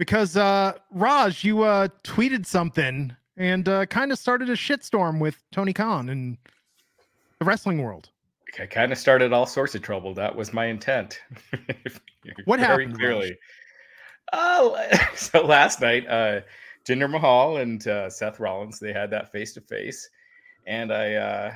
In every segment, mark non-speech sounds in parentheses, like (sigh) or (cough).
because uh, Raj, you uh, tweeted something and uh, kind of started a shitstorm with Tony Khan and the wrestling world. I kind of started all sorts of trouble. That was my intent. (laughs) what Very happened? Clearly. Oh, (laughs) so last night, uh, Jinder Mahal and uh, Seth Rollins they had that face to face, and I uh,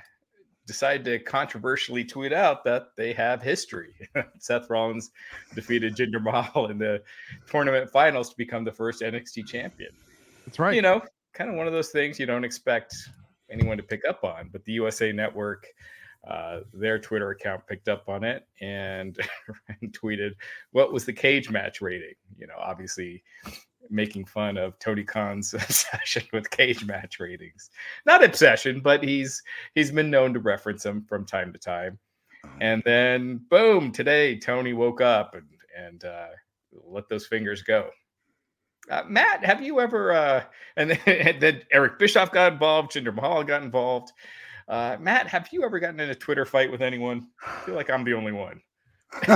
decided to controversially tweet out that they have history. (laughs) Seth Rollins defeated Jinder Mahal in the tournament finals to become the first NXT champion. That's right. You know, kind of one of those things you don't expect anyone to pick up on, but the USA Network, uh, their Twitter account picked up on it and, and (laughs) tweeted, "What was the cage match rating?" You know, obviously making fun of Tony Khan's (laughs) obsession with cage match ratings. Not obsession, but he's he's been known to reference them from time to time. Uh-huh. And then boom, today Tony woke up and and uh, let those fingers go. Uh, Matt, have you ever? Uh, (laughs) and then Eric Bischoff got involved. Jinder Mahal got involved. Uh, Matt, have you ever gotten in a Twitter fight with anyone? I feel like I'm the only one. (laughs)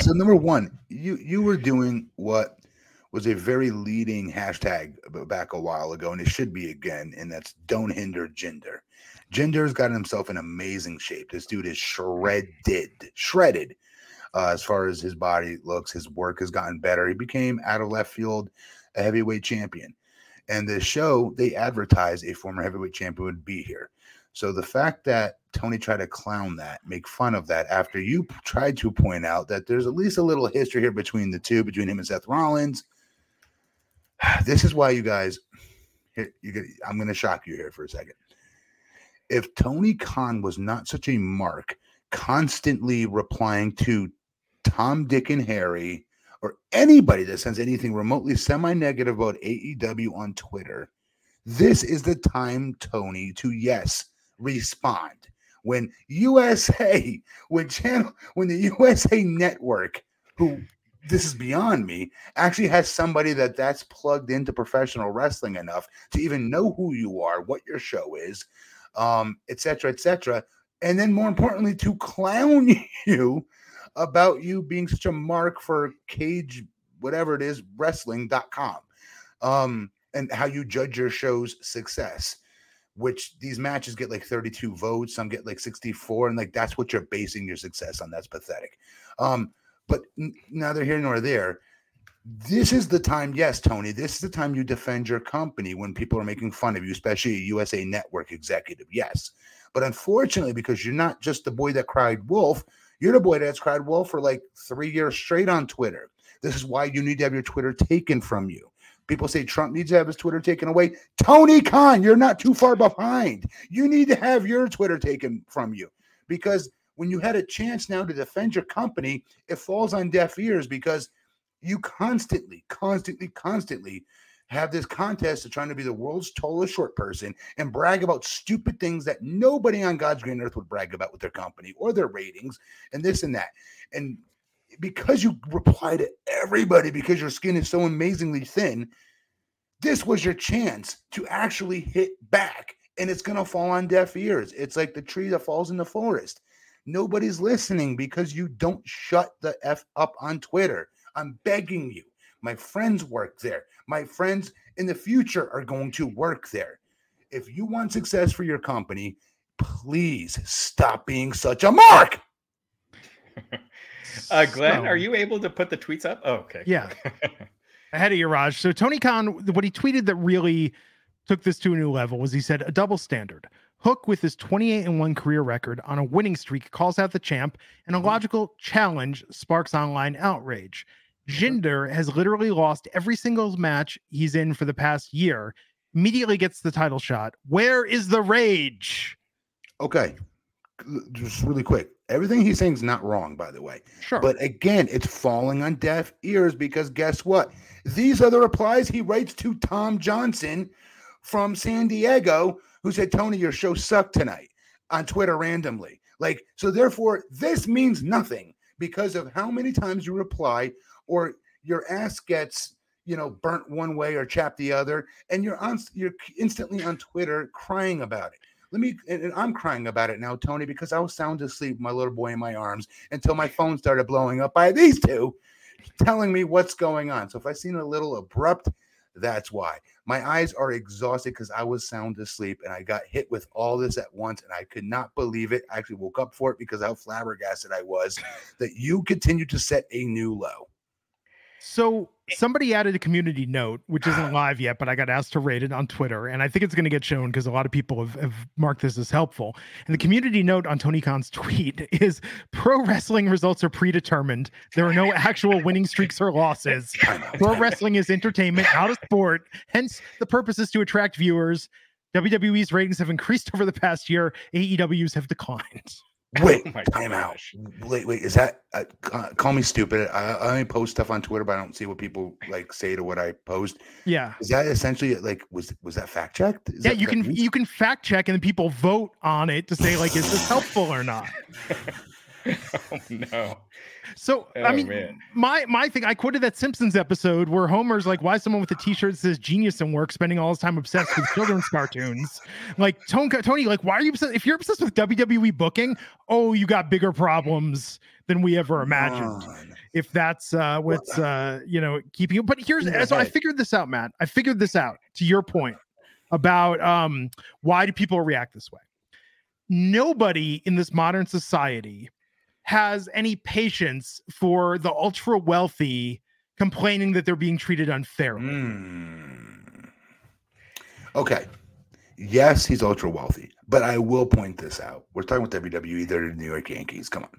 so number one, you you were doing what was a very leading hashtag back a while ago, and it should be again, and that's don't hinder Jinder. Jinder's got himself in amazing shape. This dude is shredded, shredded. Uh, as far as his body looks, his work has gotten better. He became out of left field a heavyweight champion. And the show, they advertised a former heavyweight champion would be here. So the fact that Tony tried to clown that, make fun of that, after you tried to point out that there's at least a little history here between the two, between him and Seth Rollins, (sighs) this is why you guys you get I'm going to shock you here for a second. If Tony Khan was not such a mark, constantly replying to Tom, Dick, and Harry, or anybody that sends anything remotely semi-negative about AEW on Twitter, this is the time, Tony, to yes, respond. When USA, when channel, when the USA Network, who this is beyond me actually has somebody that that's plugged into professional wrestling enough to even know who you are what your show is um etc etc and then more importantly to clown (laughs) you about you being such a mark for cage whatever it is wrestling.com um and how you judge your show's success which these matches get like 32 votes some get like 64 and like that's what you're basing your success on. That's pathetic. Um but neither here nor there. This is the time, yes, Tony. This is the time you defend your company when people are making fun of you, especially a USA Network executive. Yes. But unfortunately, because you're not just the boy that cried wolf, you're the boy that's cried wolf for like three years straight on Twitter. This is why you need to have your Twitter taken from you. People say Trump needs to have his Twitter taken away. Tony Khan, you're not too far behind. You need to have your Twitter taken from you because when you had a chance now to defend your company, it falls on deaf ears because you constantly, constantly, constantly have this contest of trying to be the world's tallest short person and brag about stupid things that nobody on God's green earth would brag about with their company or their ratings and this and that. And because you reply to everybody because your skin is so amazingly thin, this was your chance to actually hit back and it's going to fall on deaf ears. It's like the tree that falls in the forest. Nobody's listening because you don't shut the F up on Twitter. I'm begging you. My friends work there. My friends in the future are going to work there. If you want success for your company, please stop being such a mark. (laughs) uh, Glenn, So- are you able to put the tweets up? Oh, okay. Yeah. (laughs) ahead of you, Raj. So Tony Khan, what he tweeted that really took this to a new level was he said a double standard. Hook with his 28 and 1 career record on a winning streak calls out the champ, and a mm-hmm. logical challenge sparks online outrage. Mm-hmm. Jinder has literally lost every single match he's in for the past year. Immediately gets the title shot. Where is the rage? Okay. Just really quick. Everything he's saying is not wrong, by the way. Sure. But again, it's falling on deaf ears because guess what? These are the replies he writes to Tom Johnson from San Diego, who said, Tony, your show sucked tonight on Twitter randomly. Like, so therefore, this means nothing because of how many times you reply or your ass gets, you know, burnt one way or chapped the other, and you're on you're instantly on Twitter crying about it. Let me, and I'm crying about it now, Tony, because I was sound asleep, my little boy in my arms, until my phone started blowing up by these two telling me what's going on. So if I seem a little abrupt, that's why. My eyes are exhausted because I was sound asleep and I got hit with all this at once and I could not believe it. I actually woke up for it because how flabbergasted I was (laughs) that you continue to set a new low. So somebody added a community note, which isn't ah. live yet, but I got asked to rate it on Twitter, and I think it's going to get shown because a lot of people have, have marked this as helpful. And the community note on Tony Khan's (laughs) tweet is: "Pro wrestling results are predetermined. There are no actual winning streaks or losses. Pro wrestling is entertainment, not a sport. Hence, the purpose is to attract viewers." WWE's ratings have increased over the past year. AEW's have declined. (laughs) Wait, Oh time out. Wait, wait, is that uh, call me stupid? I, I only post stuff on Twitter, but I don't see what people like say to what I post. Yeah. Is that essentially like was was that fact checked? Is Yeah, that- you can you can fact check and then people vote on it to say like is this helpful or not. (laughs) (laughs) oh no. So I Oh, mean, man. my my thing. I quoted that Simpsons episode where Homer's like, "Why is someone with a T-shirt that says genius in work spending all his time obsessed with children's (laughs) cartoons?" Like Tony, Tony, like, why are you obsessed? If you're obsessed with WWE booking, oh, you got bigger problems than we ever imagined. Man. If that's uh, what's uh, you know keeping you. But here's your so I figured this out, Matt. I figured this out. To your point about um, why do people react this way? Nobody in this modern society has any patience for the ultra wealthy complaining that they're being treated unfairly. Mm. Okay. Yes, he's ultra wealthy, but I will point this out. We're talking with WWE, they're the New York Yankees. Come on.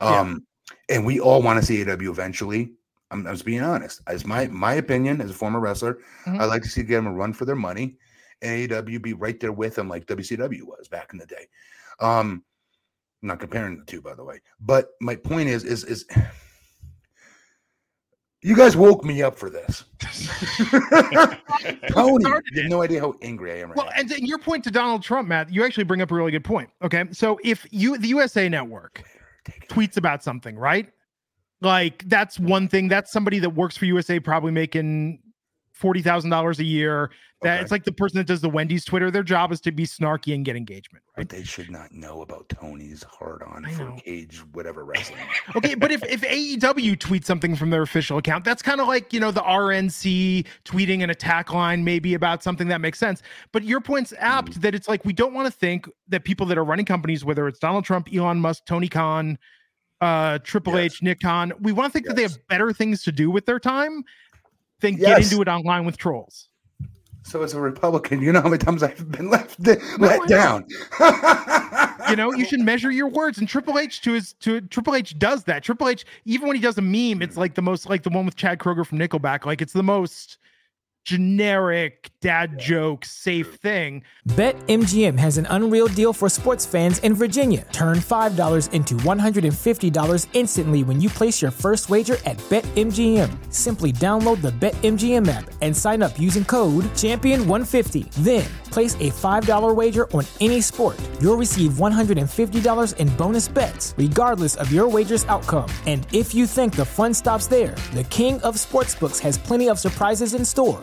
Yeah. Um, and we all want to see AW eventually. I'm, I'm just being honest. As my my opinion as a former wrestler, Mhm. I'd like to see them a run for their money and AEW be right there with them like WCW was back in the day. Um, I'm not comparing the two, by the way. But my point is, is is (sighs) you guys woke me up for this. (laughs) Tony, started you have no idea how angry I am right Well, now. and then your point to Donald Trump, Matt, you actually bring up a really good point. Okay. So if you, the USA Network, tweets about something, right? Like that's one thing. That's somebody that works for USA, probably making forty thousand dollars a year. That Okay. it's like the person that does the Wendy's Twitter. Their job is to be snarky and get engagement, Right? But they should not know about Tony's hard on for cage whatever wrestling. (laughs) Okay, but if if AEW tweets something from their official account, that's kind of like you know the RNC tweeting an attack line maybe about something that makes sense. But your point's apt that it's like we don't want to think that people that are running companies, whether it's Donald Trump, Elon Musk, Tony Khan, uh, Triple Yes. H, Nick Khan, we want to think that they have better things to do with their time than get into it online with trolls. so as a Republican, you know how many times I've been left (laughs) let I know. down. (laughs) You know, you should measure your words. And Triple H to his to Triple H does that. Triple H, even when he does a meme, it's like the most like the one with Chad Kroeger from Nickelback. Like it's the most generic dad joke safe thing. BetMGM has an unreal deal for sports fans in Virginia. Turn $5 into $150 instantly when you place your first wager at BetMGM. Simply download the BetMGM app and sign up using code Champion150. Then place a $5 wager on any sport. You'll receive $150 in bonus bets, regardless of your wager's outcome. And if you think the fun stops there, the King of Sportsbooks has plenty of surprises in store.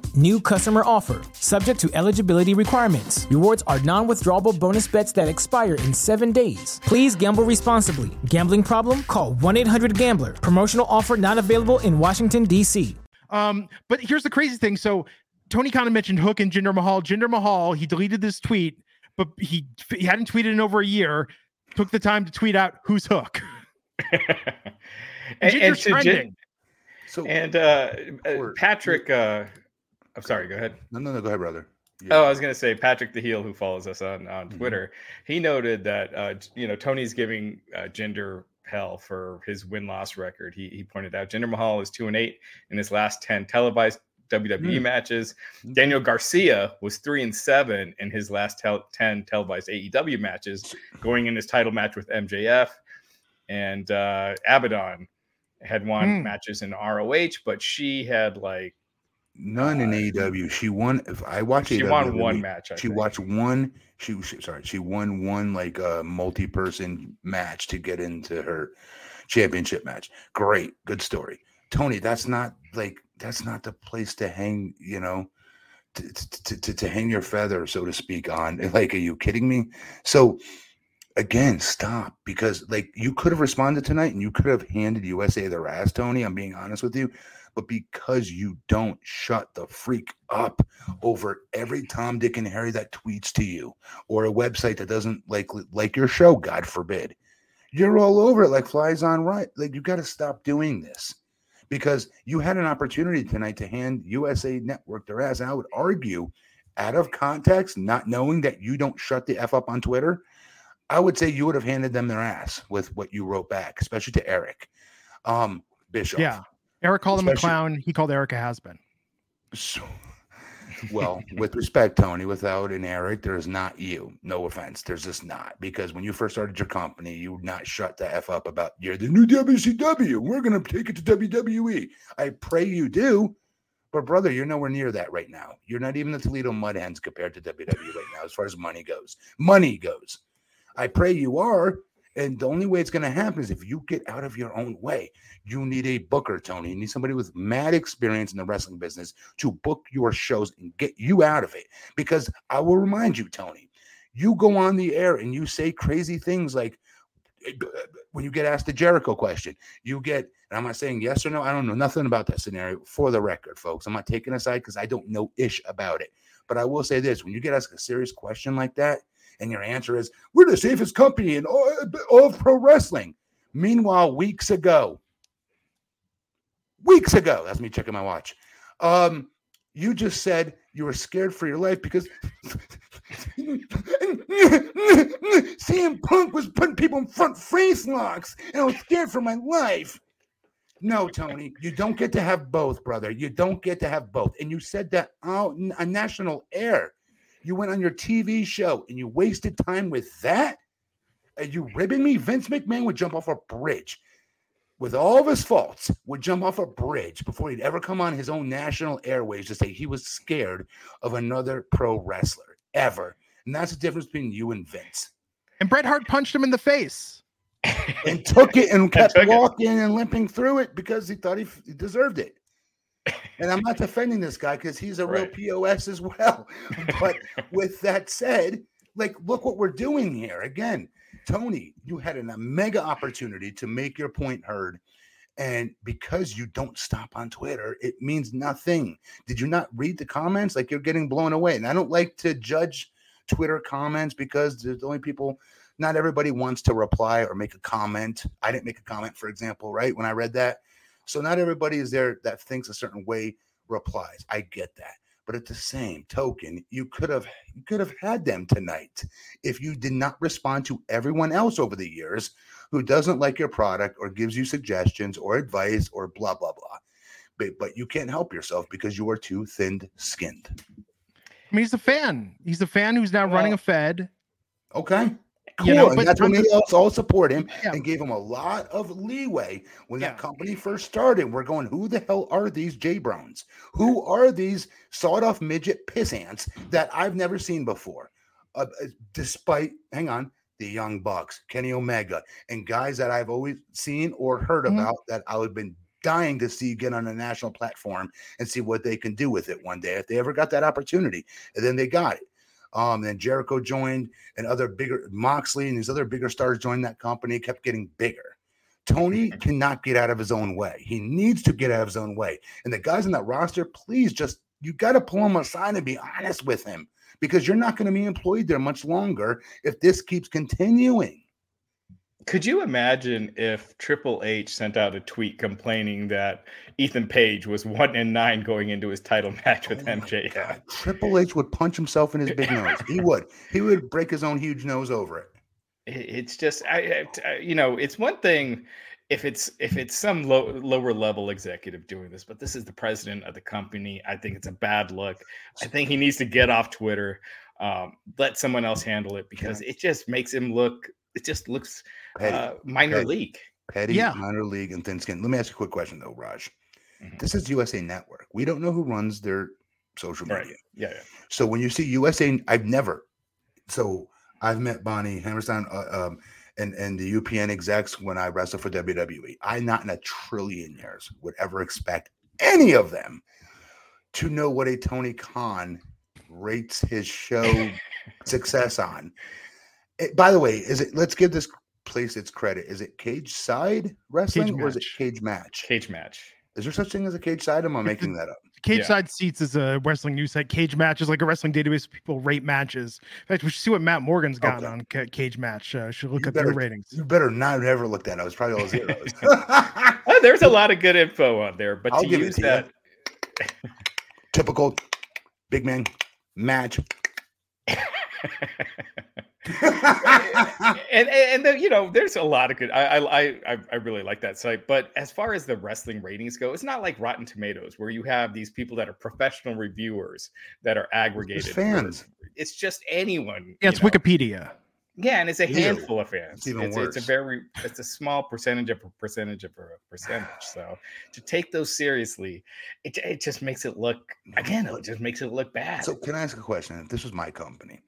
New customer offer, subject to eligibility requirements. Rewards are non withdrawable bonus bets that expire in seven days. Please gamble responsibly. Gambling problem? Call 1 800 Gambler. Promotional offer not available in Washington, D.C. Um, but here's the crazy thing. So Tony kind of mentioned Hook and Jinder Mahal. Jinder Mahal, he deleted this tweet, but he he hadn't tweeted in over a year. Took the time to tweet out who's Hook. (laughs) and, and, Jinder's to trending. Jin- So and uh, uh, Patrick, uh, I'm sorry, go ahead. no, no, no. Go ahead, brother. Oh, I was gonna say Patrick the Heel, who follows us on on Mhm. Twitter, he noted that uh, you know Tony's giving uh, Jinder hell for his win loss record. He he pointed out Jinder Mahal is two and eight in his last ten televised WWE Mm. matches. Mm. Daniel Garcia was three and seven in his last tel- ten televised AEW matches, going in his title match with MJF, and uh, Abaddon had won Mm. matches in ROH, but she had like None in Uh, AEW. She won. If I watch she AEW, won one week, match. I She think. watched one. She, she sorry. She won one like a multi-person match to get into her championship match. Great, good story, Tony. That's not like that's not the place to hang. You know, to to, to, to hang your feather, so to speak. On (laughs) like, are you kidding me? So again, stop because like you could have responded tonight and you could have handed USA their ass, Tony. I'm being honest with you. But because you don't shut the freak up over every Tom, Dick, and Harry that tweets to you, or a website that doesn't like like your show, God forbid, you're all over it like flies on right. Like you got to stop doing this because you had an opportunity tonight to hand USA Network their ass. And I would argue, out of context, not knowing that you don't shut the f up on Twitter, I would say you would have handed them their ass with what you wrote back, especially to Eric um, Bischoff. Yeah. Eric called him a clown. He called Eric a has been. So, well, with respect, Tony, without an Eric, there's not you. No offense. There's just not. Because when you first started your company, you would not shut the F up about you're the new WCW. We're going to take it to WWE. I pray you do. But, brother, you're nowhere near that right now. You're not even the Toledo Mud Hens compared to WWE right now, as far as money goes. Money goes. I pray you are. And the only way it's going to happen is if you get out of your own way. You need a booker, Tony. You need somebody with mad experience in the wrestling business to book your shows and get you out of it. Because I will remind you, Tony, you go on the air and you say crazy things like eh, when you get asked the Jericho question, you get, and I'm not saying yes or no, I don't know nothing about that scenario for the record, folks. I'm not taking a side because I don't know ish about it. But I will say this when you get asked a serious question like that, and your answer is, we're the safest company in all, of pro wrestling. Meanwhile, weeks ago, weeks ago, that's me checking my watch. Um, you just said you were scared for your life because (laughs) CM Punk was putting people in front face locks, and I was scared for my life. No, Tony, you don't get to have both, brother. You don't get to have both. And you said that out on national air. You went on your TV show and you wasted time with that. Are you ribbing me? Vince McMahon would jump off a bridge with all of his faults, would jump off a bridge before he'd ever come on his own national airways to say he was scared of another pro wrestler ever. And that's the difference between you and Vince. And Bret Hart punched him in the face. And took it and (laughs) kept took it. walking and limping through it because he thought he, f- he deserved it. And I'm not defending this guy because he's a Right. real POS as well. (laughs) But with that said, like, look what we're doing here. Again, Tony, you had an- a mega opportunity to make your point heard. And because you don't stop on Twitter, it means nothing. Did you not read the comments? Like you're getting blown away. And I don't like to judge Twitter comments because there's only people not everybody wants to reply or make a comment. I didn't make a comment, for example, right? When I read that. So not everybody is there that thinks a certain way replies. I get that. But at the same token, you could have you could have had them tonight if you did not respond to everyone else over the years who doesn't like your product or gives you suggestions or advice or blah blah blah. But but you can't help yourself because you are too thin skinned. I mean, he's a fan. He's a fan who's now running a Fed. Okay. Cool. You know, and that's when they all, all support him Yeah. and gave him a lot of leeway when Yeah. that company first started. We're going, who the hell are these J Browns? Who are these sawed off midget piss ants that I've never seen before? Uh, uh, despite, hang on, the Young Bucks, Kenny Omega, and guys that I've always seen or heard Mhm. about that I would have been dying to see get on a national platform and see what they can do with it one day if they ever got that opportunity. And then they got it. Um, then Jericho joined, and other bigger Moxley and these other bigger stars joined that company, kept getting bigger. Tony cannot get out of his own way. He needs to get out of his own way. And the guys in that roster, please just you got to pull him aside and be honest with him because you're not going to be employed there much longer if this keeps continuing. Could you imagine if Triple H sent out a tweet complaining that Ethan Page was one and nine going into his title (laughs) match with Oh MJF? Triple H would punch himself in his big nose. He would. He would break his own huge nose over it. It- It's just, I, I- you know, it's one thing if it's if it's some low, lower level executive doing this, but this is the president of the company. I think it's a bad look. I think he needs to get off Twitter. Um, let someone else handle it because it just makes him look. It just looks Petty. uh, minor Petty. league. Petty, Yeah. minor league, and thin skin. Let me ask you a quick question though, Raj. Mhm. This is USA Network. We don't know who runs their social media. Right? Yeah. yeah. So when you see USA, I've never. So I've met Bonnie Hammerstein uh, um, and and the UPN execs when I wrestled for WWE. I not in a trillion years would ever expect any of them to know what a Tony Khan rates his show (laughs) success on. Eh, by the way, is it? Let's give this place its credit. Is it cage side wrestling or is it cage match? Cage match. Is there such thing as a cage side? Am I making that up? Cage Yeah. Side Seats is a wrestling news site. Cage Match is like a wrestling database. People rate matches. In fact, we should see what Matt Morgan's gotten Okay. on Ca- Cage Match. Uh, should look You up your better- ratings. You better not have ever looked at it. It's probably all zeros. (laughs) Oh, there's a lot of good info on there, but I'll to give it use to you. that, Typical big man match. (laughs) (laughs) and and the, you know, there's a lot of good. I, I I I really like that site. But as far as the wrestling ratings go, it's not like Rotten Tomatoes where you have these people that are professional reviewers that are aggregated for- fans. It's just anyone. Yeah, it's know. Wikipedia. Yeah, and it's a Ew. handful of fans. It's even it's, it's a very it's a small percentage of a percentage of a percentage. So to take those seriously, it it just makes it look again. It just makes it look bad. So can I ask a question? If this was my company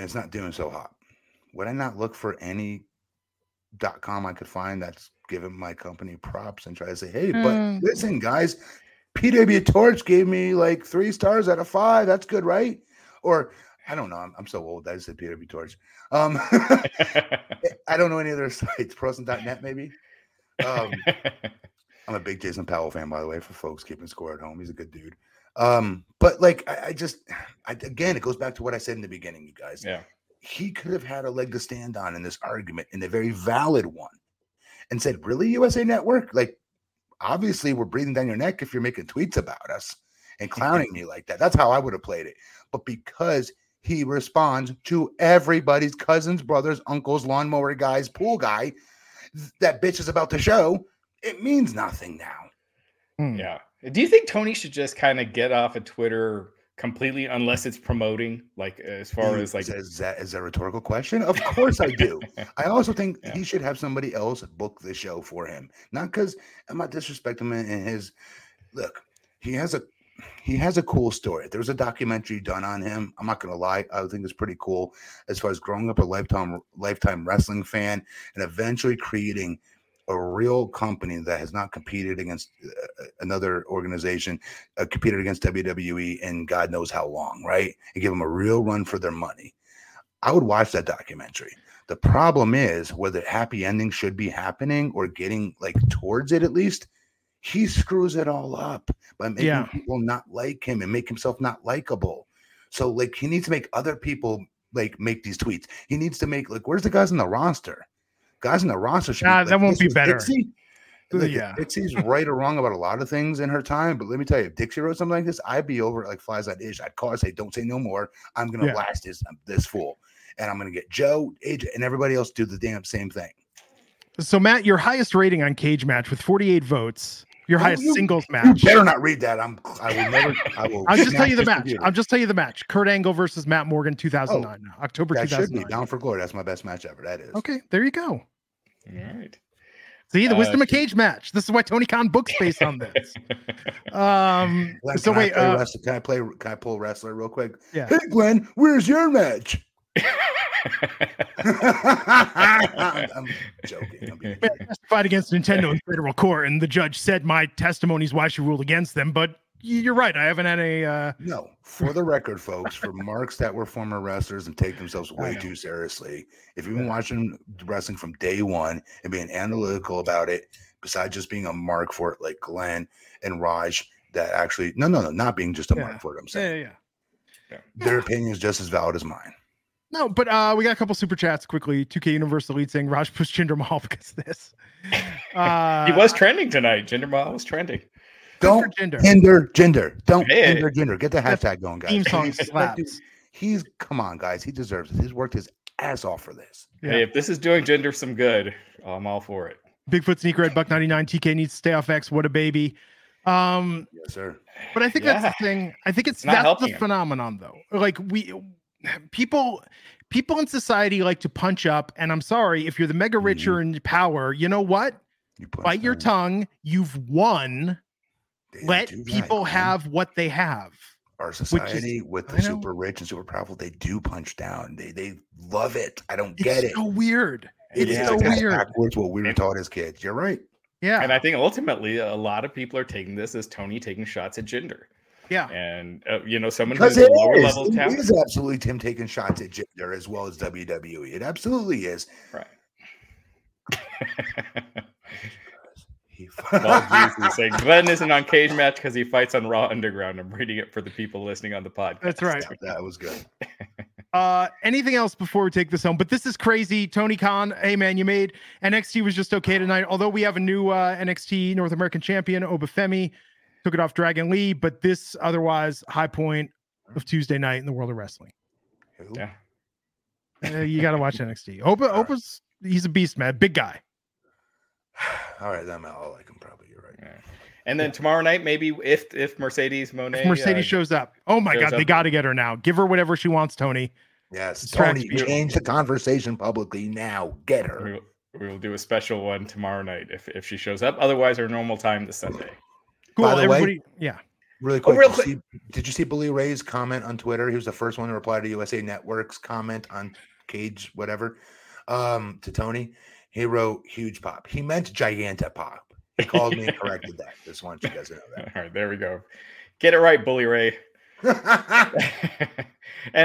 and it's not doing so hot, would I not look for any dot com I could find that's giving my company props and try to say, hey, but Mm. listen, guys, PW Torch gave me like three stars out of five. That's good, right? Or I don't know. I'm, I'm so old. I just said PW Torch. Um, (laughs) (laughs) I don't know any other (laughs) sites. Prosen.net, maybe. Um, I'm a big Jason Powell fan, by the way, for folks keeping score at home. He's a good dude. Um, but like, I, I just, I, again, it goes back to what I said in the beginning, you guys. yeah. He could have had a leg to stand on in this argument, and a very valid one, and said, "Really, USA Network? Like, obviously, we're breathing down your neck if you're making tweets about us and (laughs) clowning me like that. That's how I would have played it. But because he responds to everybody's cousins, brothers, uncles, lawnmower guys, pool guy th- that bitch is about to show, it means nothing now. Hmm. Yeah. Do you think Tony should just kind of get off of Twitter completely unless it's promoting, like as far Is- as like is that is that a rhetorical question? Of course I do. (laughs) I also think Yeah. he should have somebody else book the show for him. Not because I'm not disrespecting him in his look. He has a he has a cool story. There was a documentary done on him. I'm not gonna lie, I think it's pretty cool as far as growing up a lifetime lifetime wrestling fan and eventually creating a real company that has not competed against uh, another organization, uh, competed against WWE in God knows how long, right? And give them a real run for their money. I would watch that documentary. The problem is whether happy ending should be happening or getting like towards it at least. He screws it all up by making Yeah. people not like him and make himself not likable. So like he needs to make other people like make these tweets. He needs to make like where's the guys in the roster? Guys in the roster should. Nah, be, that like, won't be better. Dixie. Like, Yeah. Dixie's right or wrong about a lot of things in her time, but let me tell you, if Dixie wrote something like this, I'd be over it like flies on dish. I'd call and say, "Don't say no more. I'm gonna Yeah. blast this um, this fool, and I'm gonna get Joe, AJ, and everybody else do the damn same thing." So Matt, your highest rating on Cage Match with 48 votes. Your Oh, highest you- singles You match. better not read that. I'm. I will never. I will. I'll just tell you the match. computer. I'll just tell you the match. Kurt Angle versus Matt Morgan, 2009, October That should be Bound for Glory. That's my best match ever. That is. Okay, there you go. All right. See the Uh, wisdom of cage match. This is why Tony Khan books based on this. (laughs) Um, Glenn, so wait, I uh, wrestler? Can I play? Can I pull wrestler real quick? Yeah. Hey, Glenn, where's your match? (laughs) (laughs) I'm joking. I'm being- I testified against Nintendo in federal court, and the judge said my testimony is why she ruled against them. But y- you're right. I haven't had a. Uh, No, for the record, folks, for marks that were former wrestlers and take themselves way too seriously, if you've been watching wrestling from day one and being analytical about it, besides just being a mark for it, like Glenn and Raj, that actually, no, no, no, not being just a Yeah. mark for it, I'm yeah, saying yeah, yeah. yeah. their opinion is just as valid as mine. No, but uh, we got a couple super chats quickly. 2K Universal Elite saying Raj pushed Jinder Mahal (laughs) because of this. Uh, (laughs) he was trending tonight. Jinder Mahal was trending. Good for Don't Jinder. hinder Jinder. Don't Hey. hinder Jinder. Get the hashtag going, guys. Theme song He's- slaps. He's come on, guys. He deserves it. He's worked his ass off for this. Yeah. Hey, if this is doing Jinder some good, I'm all for it. Bigfoot Sneakerhead Buck 99. TK needs to stay off X. What a baby. Um, Yes, sir. but I think that's the thing. I think it's, It's not that's the him. phenomenon though. Like we people people in society like to punch up, and I'm sorry if you're the mega rich or in power, you know what? You punch Bite your tongue. You've won. They Let do that, people man. have what they have. our is- society with the super rich and super powerful. They do punch down. They they love it. I don't It's get it. so weird. It's is so It's weird. backwards what we were taught as kids. You're right. Yeah. And I think ultimately a lot of people are taking this as Tony taking shots at Jinder. yeah. And, uh, you know, someone Because who's a lower is. level It talent. is absolutely Tim taking shots at Jinder as well as WWE. It absolutely is. Right. (laughs) He- (laughs) well, Jesus, saying Glenn isn't on cage match because he fights on Raw Underground. I'm reading it for the people listening on the podcast. That's right. that was good. (laughs) Uh, anything else before we take this home? But this is crazy. Tony Khan, hey man, you made NXT was just okay tonight. Although we have a new uh, NXT North American champion, Oba Femi, took it off Dragon Lee. But this otherwise high point of Tuesday night in the world of wrestling. Who? Yeah. Uh, you got to watch NXT. Opa, Opa's he's a beast, man. Big guy. (sighs) All right, then I'll like him probably. You're right. Yeah. And then tomorrow night, maybe if if Mercedes Moné If Mercedes uh, shows up, oh my shows god, they got to get her now. Give her whatever she wants, Tony. Yes, It's Tony, speed. change the conversation publicly now. Get her. we will, we will do a special one tomorrow night if if she shows up. Otherwise, our normal time this Sunday. Cool. By the way- yeah. Really quick. real did, you see, did you see Bully Ray's comment on Twitter? He was the first one to reply to USA Network's comment on Cage, whatever, um, to Tony. He wrote huge pop. He meant giganta pop. He called me and corrected that. Just want you guys to know that. (laughs) All right, there we go. Get it right, Bully Ray. (laughs) and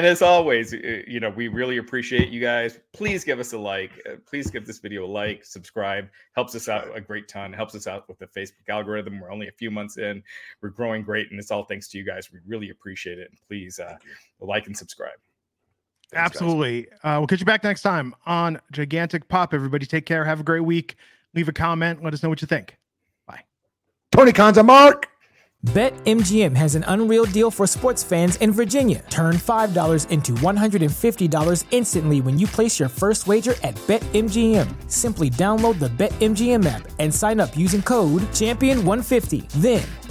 as always, you know, we really appreciate you guys. Please give us a like. Uh, please give this video a like, subscribe. Helps us out a great ton. Helps us out with the Facebook algorithm. We're only a few months in. We're growing great, and it's all thanks to you guys. We really appreciate it. And please uh, like and subscribe. Thanks. Absolutely. Uh, we'll catch you back next time on Gigantic Pop. Everybody take care. Have a great week. Leave a comment. Let us know what you think. Bye. Tony Khan's a mark. BetMGM has an unreal deal for sports fans in Virginia. Turn $5 into $150 instantly when you place your first wager at BetMGM. Simply download the BetMGM app and sign up using code Champion150. Then